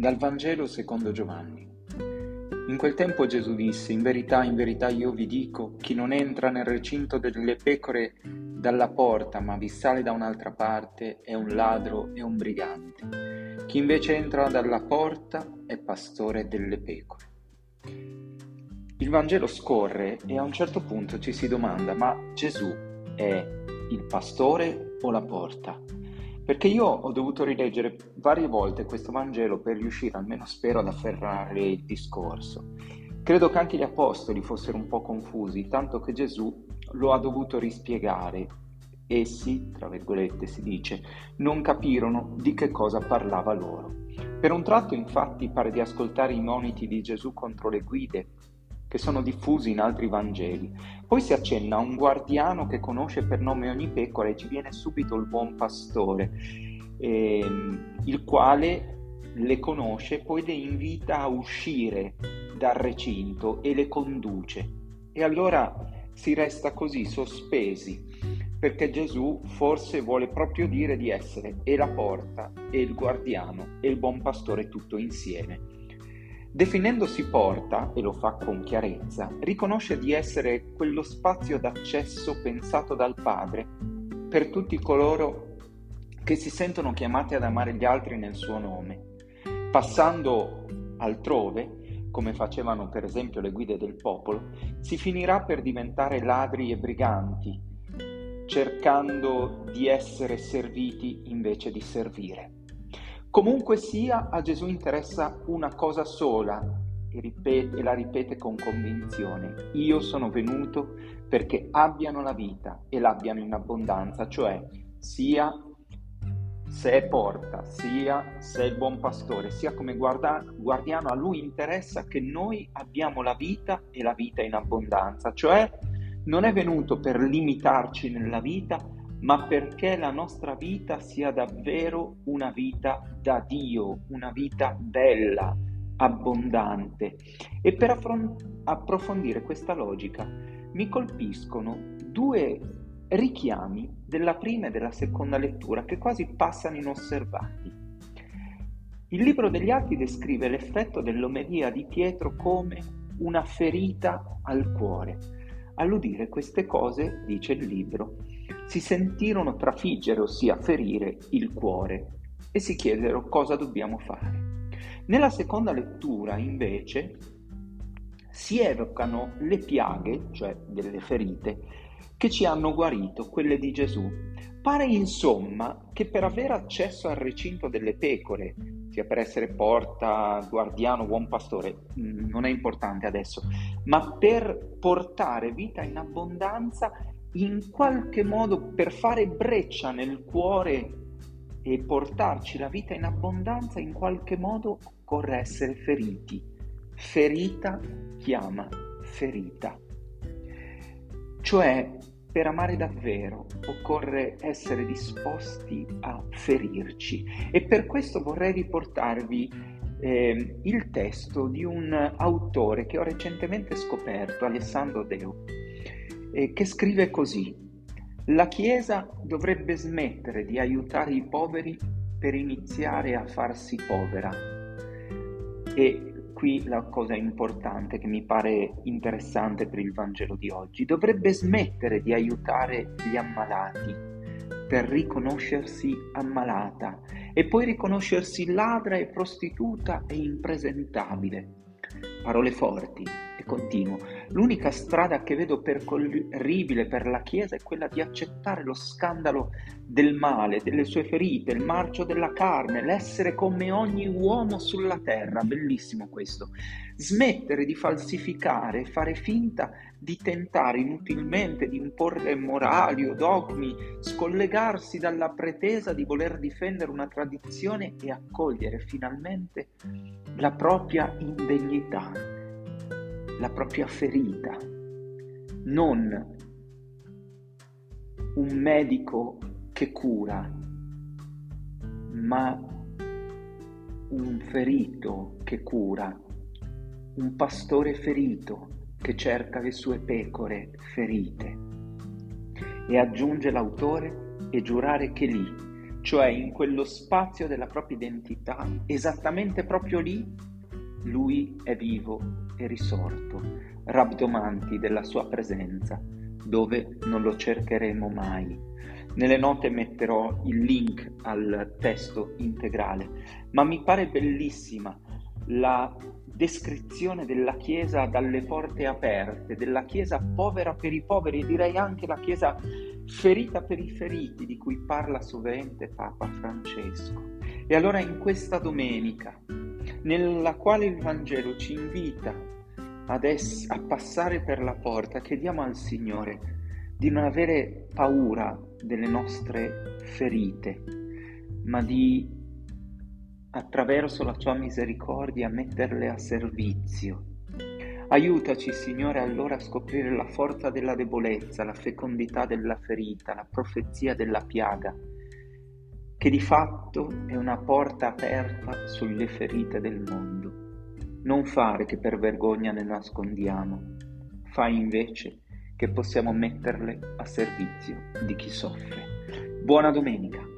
Dal Vangelo secondo Giovanni. In quel tempo Gesù disse, in verità, in verità io vi dico, chi non entra nel recinto delle pecore dalla porta, ma vi sale da un'altra parte, è un ladro e un brigante. Chi invece entra dalla porta è pastore delle pecore. Il Vangelo scorre e a un certo punto ci si domanda, ma Gesù è il pastore o la porta? Perché io ho dovuto rileggere varie volte questo Vangelo per riuscire, almeno spero, ad afferrare il discorso. Credo che anche gli apostoli fossero un po' confusi, tanto che Gesù lo ha dovuto rispiegare. Essi, tra virgolette si dice, non capirono di che cosa parlava loro. Per un tratto infatti pare di ascoltare i moniti di Gesù contro le guide che sono diffusi in altri Vangeli. Poi si accenna a un guardiano che conosce per nome ogni pecora e ci viene subito il buon pastore, ehm, il quale le conosce, poi le invita a uscire dal recinto e le conduce. E allora si resta così sospesi, perché Gesù forse vuole proprio dire di essere e la porta e il guardiano e il buon pastore tutto insieme. Definendosi porta, e lo fa con chiarezza, riconosce di essere quello spazio d'accesso pensato dal Padre per tutti coloro che si sentono chiamati ad amare gli altri nel suo nome. Passando altrove, come facevano per esempio le guide del popolo, si finirà per diventare ladri e briganti, cercando di essere serviti invece di servire. Comunque sia, a Gesù interessa una cosa sola e, ripete, e, la ripete con convinzione. Io sono venuto perché abbiano la vita e l'abbiano in abbondanza, cioè sia se è porta, sia se è il buon pastore, sia come guarda, guardiano, a lui interessa che noi abbiamo la vita e la vita in abbondanza, cioè non è venuto per limitarci nella vita, ma perché la nostra vita sia davvero una vita da Dio, una vita bella, abbondante. E per affron- approfondire questa logica mi colpiscono due richiami della prima e della seconda lettura che quasi passano inosservati. Il libro degli Atti descrive l'effetto dell'omelia di Pietro come una ferita al cuore. All'udire queste cose, dice il libro, si sentirono trafiggere, ossia ferire, il cuore e si chiesero cosa dobbiamo fare. Nella seconda lettura, invece, si evocano le piaghe, cioè delle ferite, che ci hanno guarito, quelle di Gesù. Pare insomma che per avere accesso al recinto delle pecore, sia per essere porta, guardiano, buon pastore, mm, non è importante adesso, ma per portare vita in abbondanza in qualche modo per fare breccia nel cuore e portarci la vita in abbondanza, in qualche modo occorre essere feriti. Ferita chiama ferita. Cioè, per amare davvero occorre essere disposti a ferirci e per questo vorrei riportarvi eh, il testo di un autore che ho recentemente scoperto, Alessandro Deo eh, che scrive così, la Chiesa dovrebbe smettere di aiutare i poveri per iniziare a farsi povera. E qui la cosa importante che mi pare interessante per il Vangelo di oggi, dovrebbe smettere di aiutare gli ammalati per riconoscersi ammalata e poi riconoscersi ladra e prostituta e impresentabile. Parole forti, e continuo. L'unica strada che vedo percorribile per la Chiesa è quella di accettare lo scandalo del male, delle sue ferite, il marcio della carne, l'essere come ogni uomo sulla terra. Bellissimo questo. Smettere di falsificare, fare finta di tentare inutilmente di imporre morali o dogmi, scollegarsi dalla pretesa di voler difendere una tradizione e accogliere finalmente la propria indegnità la propria ferita, non un medico che cura, ma un ferito che cura, un pastore ferito che cerca le sue pecore ferite. E aggiunge l'autore e giurare che lì, cioè in quello spazio della propria identità, esattamente proprio lì, lui è vivo e risorto, rabdomanti della sua presenza, dove non lo cercheremo mai. Nelle note metterò il link al testo integrale, ma mi pare bellissima la descrizione della Chiesa dalle porte aperte, della Chiesa povera per i poveri, direi anche la Chiesa ferita per i feriti di cui parla sovente Papa Francesco. E allora in questa domenica, nella quale il Vangelo ci invita ess- a passare per la porta, chiediamo al Signore di non avere paura delle nostre ferite, ma di attraverso la tua misericordia metterle a servizio. Aiutaci, Signore, allora a scoprire la forza della debolezza, la fecondità della ferita, la profezia della piaga, che di fatto è una porta aperta sulle ferite del mondo. Non fare che per vergogna ne nascondiamo, fai invece che possiamo metterle a servizio di chi soffre. Buona domenica!